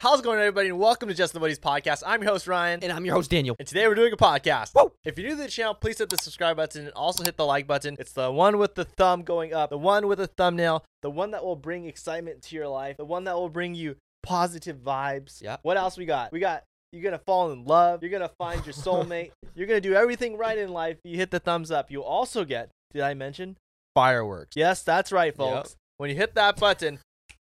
How's it going, everybody? And welcome to Just the Buddies podcast. I'm your host, Ryan. And I'm your host, Daniel. And today we're doing a podcast. Whoa. If you're new to the channel, please hit the subscribe button and also hit the like button. It's the one with the thumb going up, the one with the thumbnail, the one that will bring excitement to your life, the one that will bring you positive vibes. Yeah. What else we got? We got you're gonna fall in love. You're gonna find your soulmate. you're gonna do everything right in life. You hit the thumbs up. You'll also get. Did I mention fireworks? Yes, that's right, folks. When you hit that button,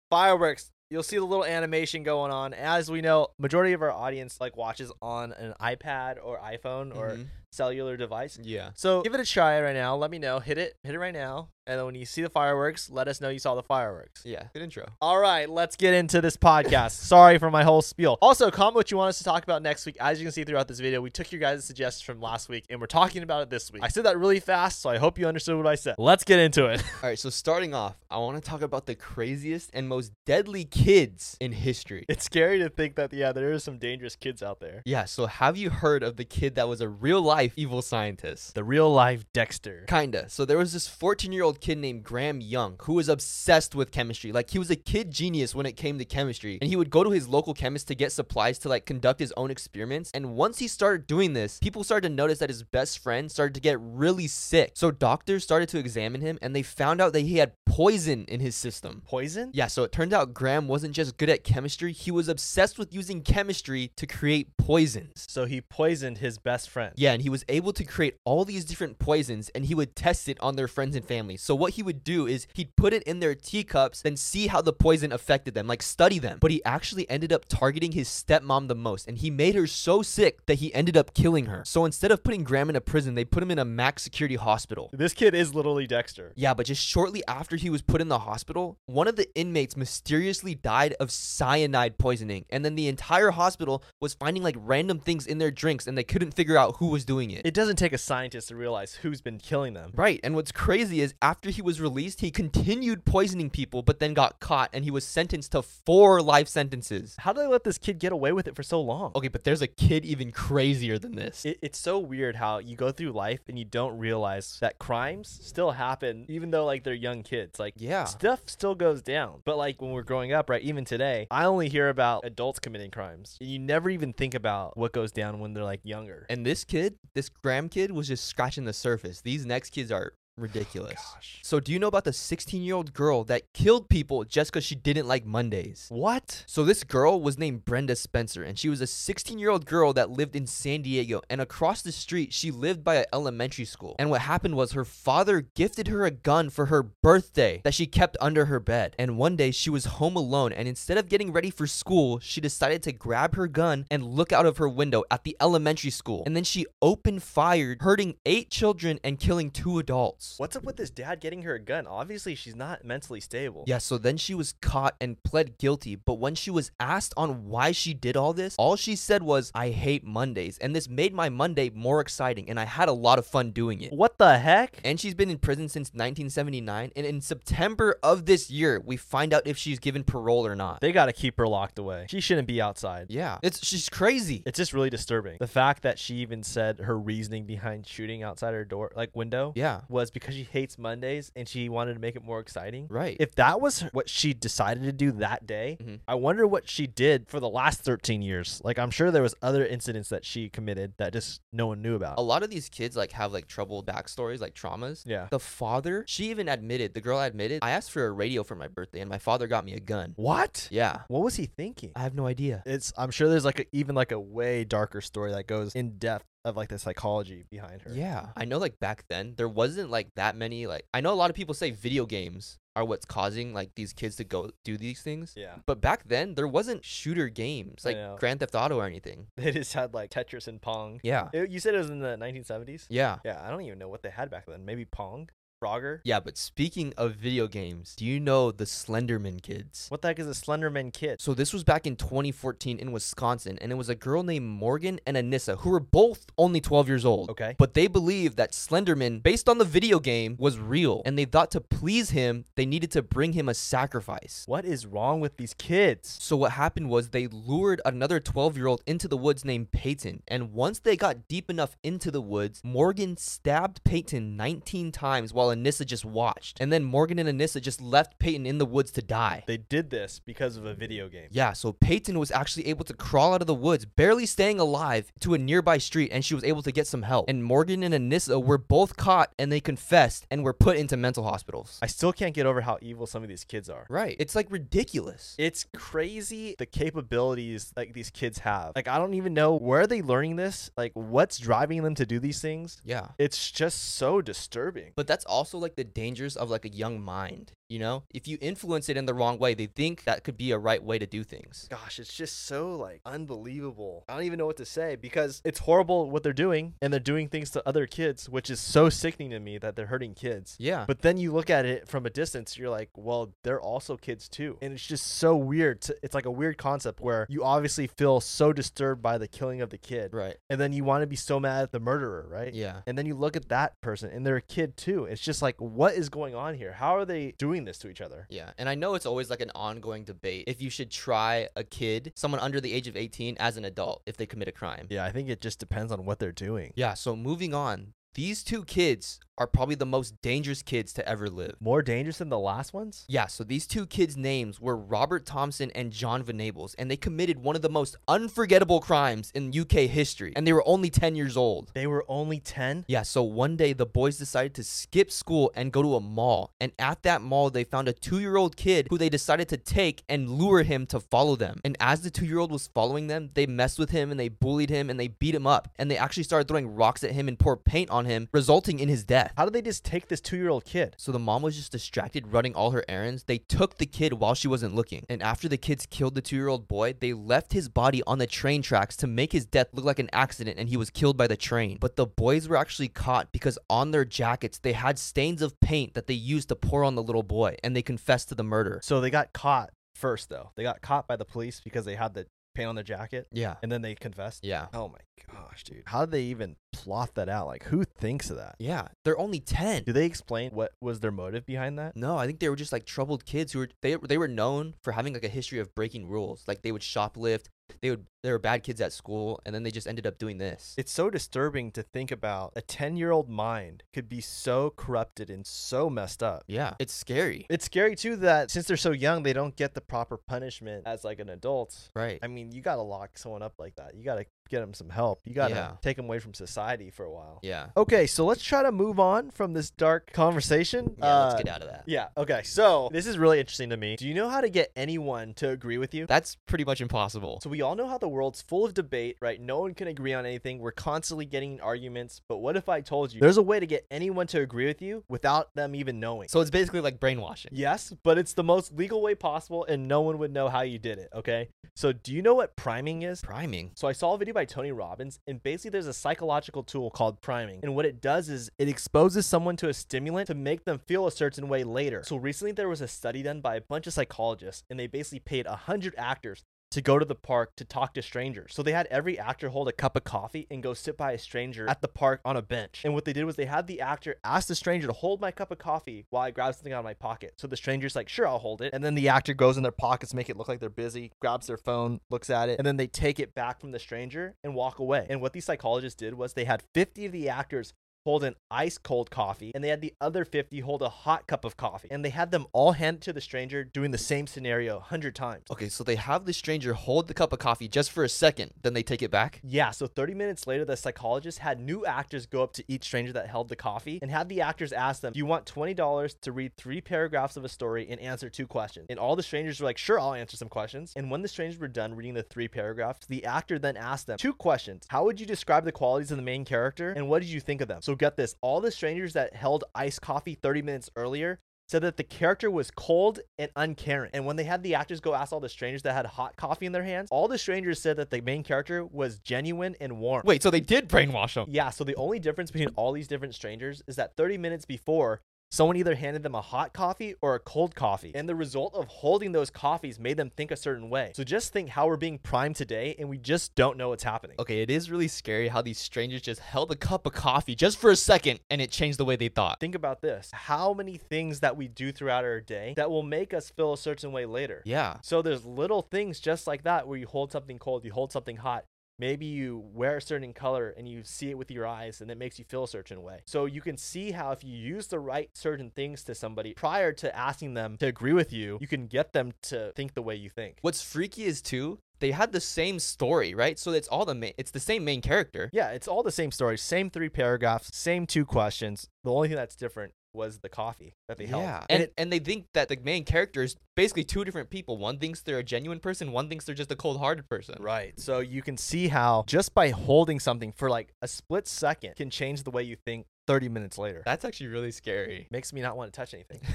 fireworks. You'll see the little animation going on. As we know, majority of our audience like watches on an iPad or iPhone or Mhm. cellular device. Yeah. So give it a try right now. Let me know. Hit it. Hit it right now. And then when you see the fireworks, let us know you saw the fireworks. Yeah. Good intro. All right, let's get into this podcast. Sorry for my whole spiel. Also, comment what you want us to talk about next week. As you can see throughout this video, we took your guys' suggestions from last week and we're talking about it this week. I said that really fast, so I hope you understood what I said. Let's get into it. All right. So starting off, I want to talk about the craziest and most deadly kids in history. It's scary to think that, yeah, there are some dangerous kids out there. Yeah. So have you heard of the kid that was a real life evil scientist? The real life Dexter. Kinda. So there was this 14 year old kid named Graham Young who was obsessed with chemistry. Like he was a kid genius when it came to chemistry. And he would go to his local chemist to get supplies to like conduct his own experiments. And once he started doing this, people started to notice that his best friend started to get really sick. So doctors started to examine him and they found out that he had poison in his system. Poison? Yeah, so it turned out Graham wasn't just good at chemistry, he was obsessed with using chemistry to create poisons. So he poisoned his best friend. Yeah, and he was able to create all these different poisons and he would test it on their friends and family. So what he would do is he'd put it in their teacups, and see how the poison affected them, like study them. But he actually ended up targeting his stepmom the most, and he made her so sick that he ended up killing her. So instead of putting Graham in a prison, they put him in a max security hospital. This kid is literally Dexter. Yeah, but just shortly after he was put in the hospital, one of the inmates mysteriously died of cyanide poisoning, and then the entire hospital was finding like random things in their drinks and they couldn't figure out who was doing it. It doesn't take a scientist to realize who's been killing them. Right, and what's crazy is after he was released, he continued poisoning people, but then got caught and he was sentenced to four life sentences. How do they let this kid get away with it for so long? Okay, but there's a kid even crazier than this. It, it's so weird how you go through life and you don't realize that crimes still happen, even though like they're young kids. Like yeah. stuff still goes down. But like when we're growing up, right? Even today, I only hear about adults committing crimes. And you never even think about what goes down when they're like younger. And this kid, this Graham kid, was just scratching the surface. These next kids are ridiculous. Gosh. So, do you know about the 16 year old girl that killed people just because she didn't like Mondays? What? So, this girl was named Brenda Spencer, and she was a 16 year old girl that lived in San Diego. And across the street, she lived by an elementary school. And what happened was her father gifted her a gun for her birthday that she kept under her bed. And one day, she was home alone, and instead of getting ready for school, she decided to grab her gun and look out of her window at the elementary school. And then she opened fire, hurting eight children and killing two adults. What's up with this dad getting her a gun? Obviously, she's not mentally stable. Yeah, so then she was caught and pled guilty. But when she was asked on why she did all this, all she said was, I hate Mondays. And this made my Monday more exciting, and I had a lot of fun doing it. What the heck? And she's been in prison since 1979. And in September of this year, we find out if she's given parole or not. They gotta keep her locked away. She shouldn't be outside. Yeah, it's she's crazy. It's just really disturbing. The fact that she even said her reasoning behind shooting outside her door, like window, Yeah, was because she hates Mondays and she wanted to make it more exciting. right. If that was what she decided to do that day, Mhm. I wonder what she did for the last 13 years. Like I'm sure there was other incidents that she committed that just no one knew about. a lot of these kids like have like troubled backstories, like traumas. Yeah. The father, she even admitted, the girl admitted, I asked for a radio for my birthday, and my father got me a gun. What? Yeah, What was he thinking? I have no idea. It's I'm sure there's like a, even like a way darker story that goes in depth of like the psychology behind her. Yeah. I know like back then there wasn't like that many like I know a lot of people say video games are what's causing like these kids to go do these things. Yeah. But back then there wasn't shooter games like know. Grand Theft Auto or anything. They just had like Tetris and Pong. Yeah. It- you said it was in the 1970s? Yeah. Yeah, I don't even know what they had back then. Maybe Pong? Frogger? Yeah, but speaking of video games, do you know the Slenderman kids? What the heck is a Slenderman kid? So this was back in 2014 in Wisconsin, and it was a girl named Morgan and Anissa who were both only 12 years old. Okay. But they believed that Slenderman, based on the video game, was real, and they thought to please him, they needed to bring him a sacrifice. What is wrong with these kids? So what happened was they lured another 12-year-old into the woods named Peyton, and once they got deep enough into the woods, Morgan stabbed Peyton 19 times while while Anissa just watched. And then Morgan and Anissa just left Peyton in the woods to die. They did this because of a video game. Yeah, so Peyton was actually able to crawl out of the woods, barely staying alive, to a nearby street, and she was able to get some help. And Morgan and Anissa were both caught and they confessed and were put into mental hospitals. I still can't get over how evil some of these kids are. Right. It's like ridiculous. It's crazy the capabilities like these kids have. Like I don't even know where are they learning this? Like what's driving them to do these things? Yeah. It's just so disturbing. But that's also like the dangers of like a young mind, you know? If you influence it in the wrong way, they think that could be a right way to do things. Gosh, it's just so like unbelievable. I don't even know what to say because it's horrible what they're doing and they're doing things to other kids, which is so sickening to me that they're hurting kids. Yeah. But then you look at it from a distance, you're like, well, they're also kids too. And it's just so weird. To, it's like a weird concept where you obviously feel so disturbed by the killing of the kid. right. And then you want to be so mad at the murderer, right? Yeah. And then you look at that person and they're a kid too. It's just like, what is going on here? How are they doing this to each other? Yeah, and I know it's always like an ongoing debate if you should try a kid, someone under the age of 18, as an adult if they commit a crime. Yeah, I think it just depends on what they're doing. Yeah, so moving on, these two kids are probably the most dangerous kids to ever live. More dangerous than the last ones? Yeah, so these two kids' names were Robert Thompson and John Venables, and they committed one of the most unforgettable crimes in UK history, and they were only 10 years old. They were only 10? Yeah, so one day the boys decided to skip school and go to a mall. And at that mall, they found a two year old kid who they decided to take and lure him to follow them. And as the two year old was following them, they messed with him and they bullied him and they beat him up. And they actually started throwing rocks at him and poured paint on him, resulting in his death. How did they just take this two year old kid? So the mom was just distracted running all her errands. They took the kid while she wasn't looking. And after the kids killed the two year old boy, they left his body on the train tracks to make his death look like an accident and he was killed by the train. But the boys were actually caught because on their jackets they had stains of paint that they used to pour on the little boy and they confessed to the murder. So they got caught first, though. They got caught by the police because they had the paint on their jacket Yeah. and then they confessed. Yeah. Oh my gosh, dude. How did they even plot that out? Like, who thinks of that? Yeah. They're only 10. Do they explain what was their motive behind that? No, I think they were just like troubled kids who were they they were known for having like a history of breaking rules. Like they would shoplift, they would they were bad kids at school, and then they just ended up doing this. It's so disturbing to think about a 10 year old mind could be so corrupted and so messed up. yeah, it's scary. It's scary too that since they're so young, they don't get the proper punishment as like an adult. Right. I mean, you gotta lock someone up like that. You gotta get them some help. You gotta Yeah. take them away from society for a while. Yeah. Okay, so let's try to move on from this dark conversation. Yeah, Uh, let's get out of that. Yeah. Okay. So this is really interesting to me. Do you know how to get anyone to agree with you? That's pretty much impossible. So we all know how the world's full of debate, right? No one can agree on anything. We're constantly getting arguments. But what if I told you there's a way to get anyone to agree with you without them even knowing? So it's basically like brainwashing. Yes, but it's the most legal way possible and no one would know how you did it, okay? So do you know what priming is? Priming. So I saw a video by Tony Robbins, and basically there's a psychological tool called priming. And what it does is it exposes someone to a stimulant to make them feel a certain way later. So recently there was a study done by a bunch of psychologists, and they basically paid 100 actors to go to the park to talk to strangers. So they had every actor hold a cup of coffee and go sit by a stranger at the park on a bench. And what they did was they had the actor ask the stranger to hold my cup of coffee while I grab something out of my pocket. So the stranger's like, sure, I'll hold it. And then the actor goes in their pockets, make it look like they're busy, grabs their phone, looks at it, and then they take it back from the stranger and walk away. And what these psychologists did was they had 50 of the actors hold an ice cold coffee and they had the other 50 hold a hot cup of coffee and they had them all hand it to the stranger doing the same scenario 100 times Okay, so they have the stranger hold the cup of coffee just for a second, then they take it back. Yeah, so 30 minutes later, the psychologist had new actors go up to each stranger that held the coffee and had the actors ask them, Do you want $20 to read three paragraphs of a story and answer two questions? And all the strangers were like, Sure, I'll answer some questions. And when the strangers were done reading the three paragraphs, the actor then asked them two questions How would you describe the qualities of the main character? And what did you think of them? So get this all the strangers that held iced coffee 30 minutes earlier said that the character was cold and uncaring. And when they had the actors go ask all the strangers that had hot coffee in their hands, all the strangers said that the main character was genuine and warm. Wait, so they did brainwash them. Yeah, so the only difference between all these different strangers is that 30 minutes before, someone either handed them a hot coffee or a cold coffee. And the result of holding those coffees made them think a certain way. So just think how we're being primed today and we just don't know what's happening. Okay, it is really scary how these strangers just held a cup of coffee just for a second and it changed the way they thought. Think about this. How many things that we do throughout our day that will make us feel a certain way later? Yeah. So there's little things just like that where you hold something cold, you hold something hot. Maybe you wear a certain color and you see it with your eyes and it makes you feel a certain way. So you can see how if you use the right certain things to somebody prior to asking them to agree with you, you can get them to think the way you think. What's freaky is too, they had the same story, right? So it's all the main, it's the same main character. Yeah, it's all the same story, same three paragraphs, same two questions. The only thing that's different was the coffee that they held. Yeah, And and it, and they think that the main character is basically two different people. One thinks they're a genuine person. One thinks they're just a cold-hearted person. right. So you can see how just by holding something for like a split second can change the way you think 30 minutes later. That's actually really scary. makes me not want to touch anything.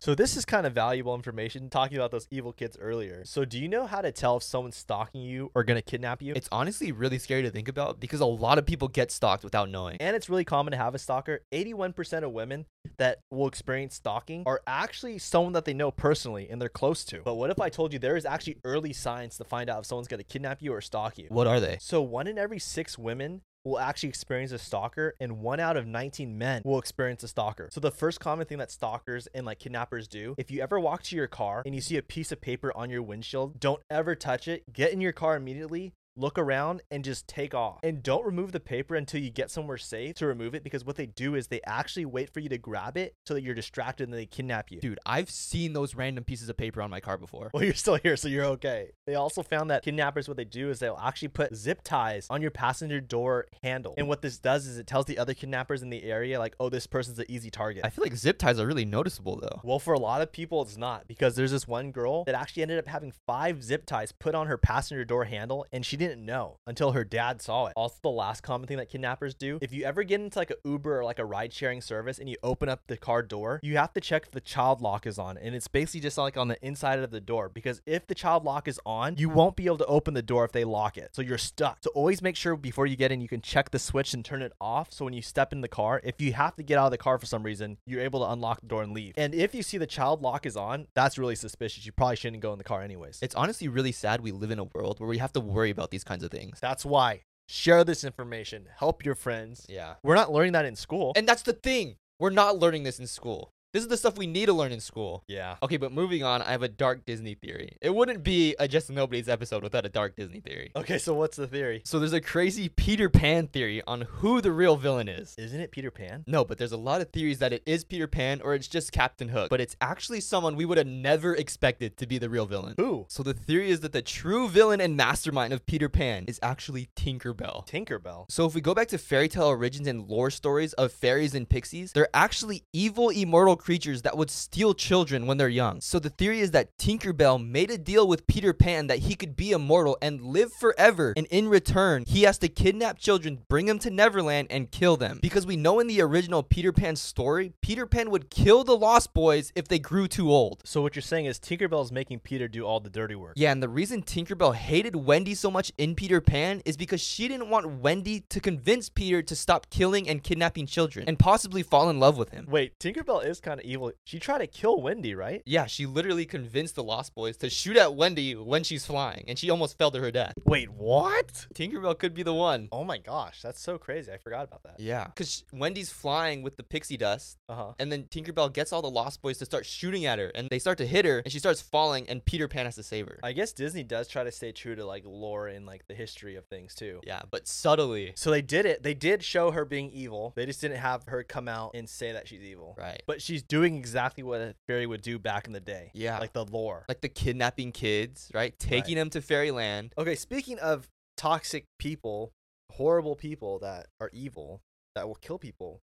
so this is kind of valuable information talking about those evil kids earlier. So do you know how to tell if someone's stalking you or to kidnap you? It's honestly really scary to think about because a lot of people get stalked without knowing. and it's really common to have a stalker. 81% of women that will experience stalking are actually someone that they know personally and they're close to. But what if I told you there is actually early signs to find out if someone's to kidnap you or stalk you? What are they? So one in every six women will actually experience a stalker and one out of 19 men will experience a stalker. So the first common thing that stalkers and like kidnappers do, if you ever walk to your car and you see a piece of paper on your windshield, don't ever touch it. Get in your car immediately. Look around and just take off. And don't remove the paper until you get somewhere safe to remove it because what they do is they actually wait for you to grab it so that you're distracted and they kidnap you. Dude, I've seen those random pieces of paper on my car before. Well, you're still here, so you're okay. They also found that kidnappers, what they do is they'll actually put zip ties on your passenger door handle. And what this does is it tells the other kidnappers in the area, like, oh, this person's an easy target. I feel like zip ties are really noticeable though. well, for a lot of people, it's not because there's this one girl that actually ended up having five zip ties put on her passenger door handle, and she didn't know until her dad saw it. Also, the last common thing that kidnappers do if you ever get into like a Uber or like a ride sharing service and you open up the car door, you have to check if the child lock is on. And it's basically just like on the inside of the door because if the child lock is on, you won't be able to open the door if they lock it. So you're stuck. So always make sure before you get in, you can check the switch and turn it off. So when you step in the car, if you have to get out of the car for some reason, you're able to unlock the door and leave. And if you see the child lock is on, that's really suspicious. You probably shouldn't go in the car anyways. It's honestly really sad we live in a world where we have to worry about these kinds of things. That's why. Share this information. Help your friends. Yeah. We're not learning that in school. And that's the thing. We're not learning this in school. This is the stuff we need to learn in school. yeah. Okay, but moving on, I have a dark Disney theory. It wouldn't be a Just the Buddies episode without a dark Disney theory. Okay, so what's the theory? So there's a crazy Peter Pan theory on who the real villain is. Isn't it Peter Pan? No, but there's a lot of theories that it is Peter Pan or it's just Captain Hook. But it's actually someone we would have never expected to be the real villain. Who? So the theory is that the true villain and mastermind of Peter Pan is actually Tinkerbell. Tinkerbell. So if we go back to fairy tale origins and lore stories of fairies and pixies, they're actually evil immortal creatures that would steal children when they're young. So the theory is that Tinkerbell made a deal with Peter Pan that he could be immortal and live forever, and in return, he has to kidnap children, bring them to Neverland, and kill them. Because we know in the original Peter Pan story, Peter Pan would kill the Lost Boys if they grew too old. So what you're saying is Tinkerbell's making Peter do all the dirty work. Yeah, and the reason Tinkerbell hated Wendy so much in Peter Pan is because she didn't want Wendy to convince Peter to stop killing and kidnapping children and possibly fall in love with him. Wait, Tinkerbell is kind of evil. She tried to kill Wendy, right? Yeah, she literally convinced the Lost Boys to shoot at Wendy when she's flying, and she almost fell to her death. Wait, what? Tinkerbell could be the one. Oh my gosh, that's so crazy. I forgot about that. Yeah, because Wendy's flying with the pixie dust, Uh huh. and then Tinkerbell gets all the Lost Boys to start shooting at her, and they start to hit her, and she starts falling, and Peter Pan has to save her. I guess Disney does try to stay true to like lore and like the history of things too. yeah, but subtly. So they did it. They did show her being evil. They just didn't have her come out and say that she's evil. Right. But she's doing exactly what a fairy would do back in the day. Yeah. Like the lore. Like the kidnapping kids, right? Taking them to fairyland. Okay, speaking of toxic people, horrible people that are evil, that will kill people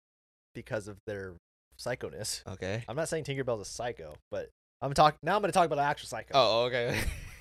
because of their psychoness. Okay. I'm not saying Tinkerbell's a psycho, but I'm talking now I'm going to talk about an actual psycho. Oh, okay.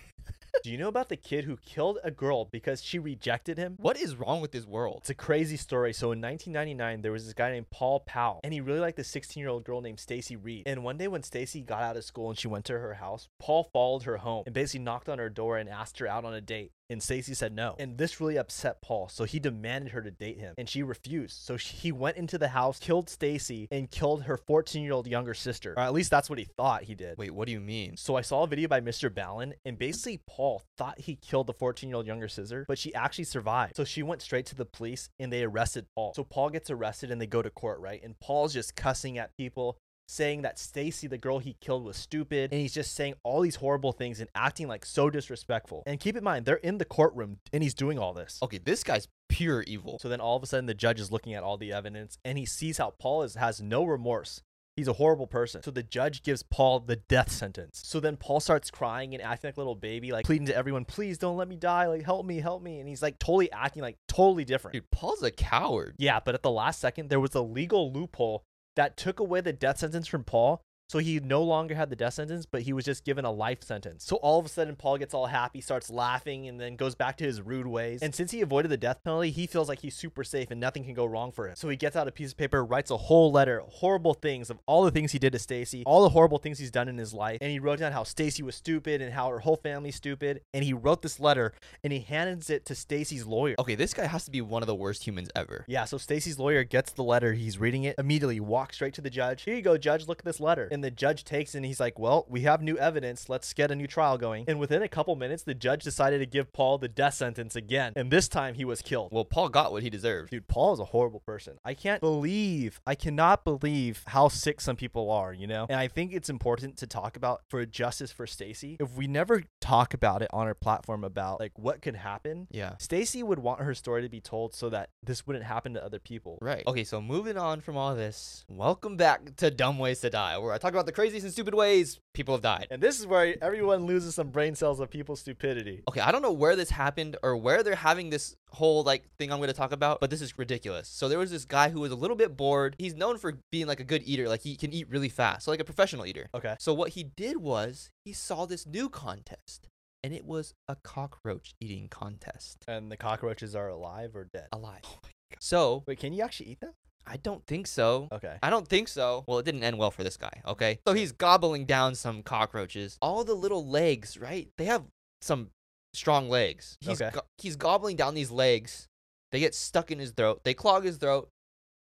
Do you know about the kid who killed a girl because she rejected him? what is wrong with this world? It's a crazy story. So in 1999, there was this guy named Paul Powell, and he really liked this 16-year-old girl named Stacy Reed. And one day when Stacy got out of school and she went to her house, Paul followed her home and basically knocked on her door and asked her out on a date. And Stacy said no. And this really upset Paul, so he demanded her to date him, and she refused. So she, he went into the house, killed Stacy, and killed her 14-year-old younger sister. Or at least that's what he thought he did. Wait, what do you mean? So I saw a video by Mr. Ballen, and basically Paul thought he killed the 14-year-old younger sister, but she actually survived. So she went straight to the police, and they arrested Paul. So Paul gets arrested, and they go to court, right? And Paul's just cussing at people. Saying that Stacy, the girl he killed, was stupid. And he's just saying all these horrible things and acting like so disrespectful. And keep in mind, they're in the courtroom and he's doing all this. Okay, this guy's pure evil. So then all of a sudden, the judge is looking at all the evidence and he sees how Paul is, has no remorse. He's a horrible person. So the judge gives Paul the death sentence. So then Paul starts crying and acting like a little baby, like pleading to everyone, please don't let me die. Like, help me, help me. And he's like totally acting like totally different. Dude, Paul's a coward. Yeah, but at the last second, there was a legal loophole that took away the death sentence from Paul. So he no longer had the death sentence, but he was just given a life sentence. So all of a sudden, Paul gets all happy, starts laughing, and then goes back to his rude ways. And since he avoided the death penalty, he feels like he's super safe and nothing can go wrong for him. So he gets out a piece of paper, writes a whole letter, horrible things of all the things he did to Stacy, all the horrible things he's done in his life. And he wrote down how Stacy was stupid and how her whole family's stupid. And he wrote this letter and he hands it to Stacy's lawyer. Okay, this guy has to be one of the worst humans ever. Yeah, so Stacy's lawyer gets the letter. He's reading it immediately, walks straight to the judge. Here you go, judge. Look at this letter. And the judge takes and he's like, Well, we have new evidence. Let's get a new trial going. And within a couple minutes, the judge decided to give Paul the death sentence again. And this time he was killed. Well, Paul got what he deserved. Dude, Paul is a horrible person. I can't believe, I cannot believe how sick some people are, you know? And I think it's important to talk about for justice for Stacy. If we never talk about it on our platform about like what could happen, Yeah. Stacy would want her story to be told so that this wouldn't happen to other people. Right. Okay, so moving on from all this, welcome back to Dumb Ways to Die, where I talk about the craziest and stupid ways people have died. And this is where everyone loses some brain cells of people's stupidity. Okay, I don't know where this happened or where they're having this whole like thing I'm going to talk about, but this is ridiculous. So there was this guy who was a little bit bored. He's known for being like a good eater, like he can eat really fast, so like a professional eater. Okay. So what he did was he saw this new contest, and it was a cockroach eating contest. And the cockroaches are alive or dead? Alive. Oh so Wait, can you actually eat them? I don't think so. Okay. I don't think so. Well, it didn't end well for this guy, okay? So he's gobbling down some cockroaches. All the little legs, right? They have some strong legs. He's Okay. go- he's gobbling down these legs. They get stuck in his throat. They clog his throat.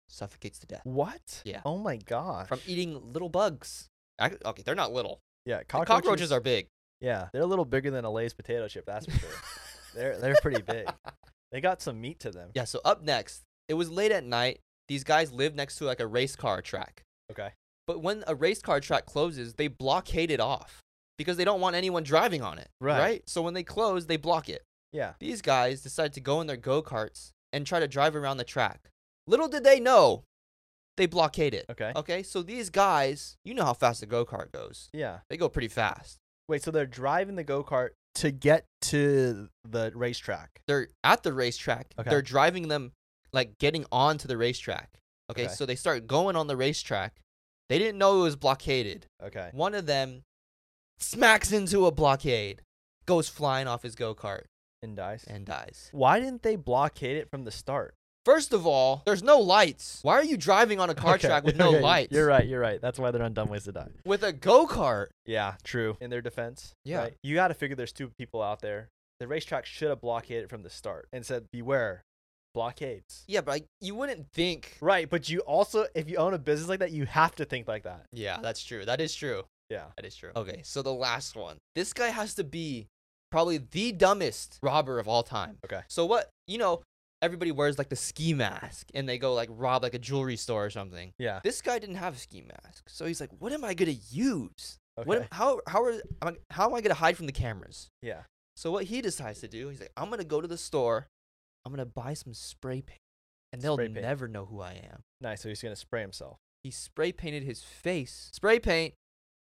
Suffocates to death What? Yeah. Oh my god. from eating little bugs. Ac- Okay, they're not little. yeah, cockroaches, cockroaches are big. Yeah, they're a little bigger than a Lay's potato chip. That's for sure. they're they're pretty big. They got some meat to them. Yeah, so up next, it was late at night. These guys live next to like a race car track. Okay. But when a race car track closes, they blockade it off because they don't want anyone driving on it. Right. So when they close, they block it. Yeah. These guys decide to go in their go karts and try to drive around the track. Little did they know, they blockade it. Okay. Okay, so these guys, you know how fast a go kart goes. Yeah. They go pretty fast. Wait, so they're driving the go kart to get to the racetrack. They're at the racetrack. Okay. They're driving them, like getting onto the racetrack. Okay, Okay. so they start going on the racetrack. They didn't know it was blockaded. Okay. One of them smacks into a blockade, goes flying off his go kart, And dies. and dies. Why didn't they blockade it from the start? First of all, there's no lights. Why are you driving on a car Okay, track with no okay, lights? You're right. You're right. That's why they're on dumb ways to die. With a go kart. Yeah, true. In their defense, Yeah. right? you got to figure there's two people out there. The racetrack should have blockaded it from the start and said, "Beware, blockades." Yeah, but like, you wouldn't think. Right, but you also, if you own a business like that, you have to think like that. Yeah, that's true. That is true. Yeah. That is true. Okay, so the last one. This guy has to be probably the dumbest robber of all time. Okay. So what, you know, everybody wears like the ski mask and they go like rob like a jewelry store or something. Yeah. This guy didn't have a ski mask. So he's like, what am I going to use? Okay. What am, how how are how am I going to hide from the cameras? yeah. So what he decides to do, he's like, I'm going to go to the store. I'm to buy some spray paint. And they'll Spray paint. never know who I am. Nice. So he's gonna spray himself. He spray painted his face. Spray paint,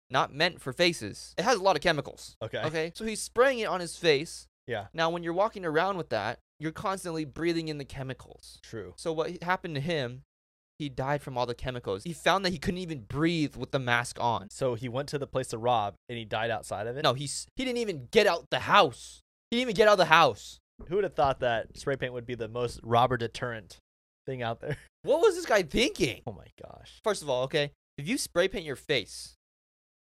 not meant for faces. It has a lot of chemicals. Okay. Okay. So he's spraying it on his face. Yeah. Now, when you're walking around with that, you're constantly breathing in the chemicals. True. So what happened to him? He died from all the chemicals. He found that he couldn't even breathe with the mask on. So he went to the place to rob, and he died outside of it. No, he's he didn't even get out the house. He didn't even get out of the house. Who would have thought that spray paint would be the most robber deterrent thing out there? What was this guy thinking? Oh my gosh. First of all, okay, if you spray paint your face,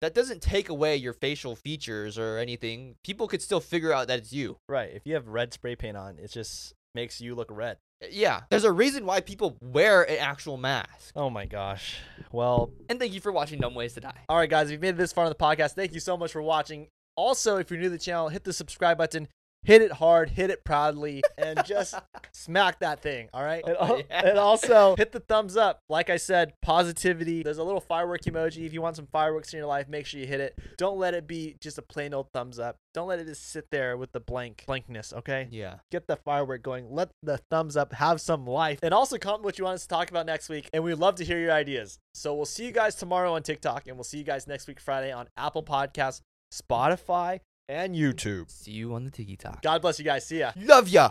that doesn't take away your facial features or anything. People could still figure out that it's you. Right. If you have red spray paint on, it just makes you look red. Eh, yeah, there's a reason why people wear an actual mask. Oh my gosh. Well, And thank you for watching Dumb Ways to Die. all right, guys. If you've made it this far in the podcast, thank you so much for watching. Also, if you're new to the channel, hit the subscribe button. Hit it hard, hit it proudly, and just smack that thing. All right. And, al- Yeah. and also hit the thumbs up. Like I said, positivity. There's a little firework emoji. If you want some fireworks in your life, make sure you hit it. Don't let it be just a plain old thumbs up. Don't let it just sit there with the blank blankness. Okay Yeah. get the firework going. Let the thumbs up have some life. And also comment what you want us to talk about next week. And we'd love to hear your ideas. So we'll see you guys tomorrow on TikTok and we'll see you guys next week Friday on Apple Podcasts, Spotify, and YouTube. See you on the Tiki Talk. God bless you guys. See ya. Love ya.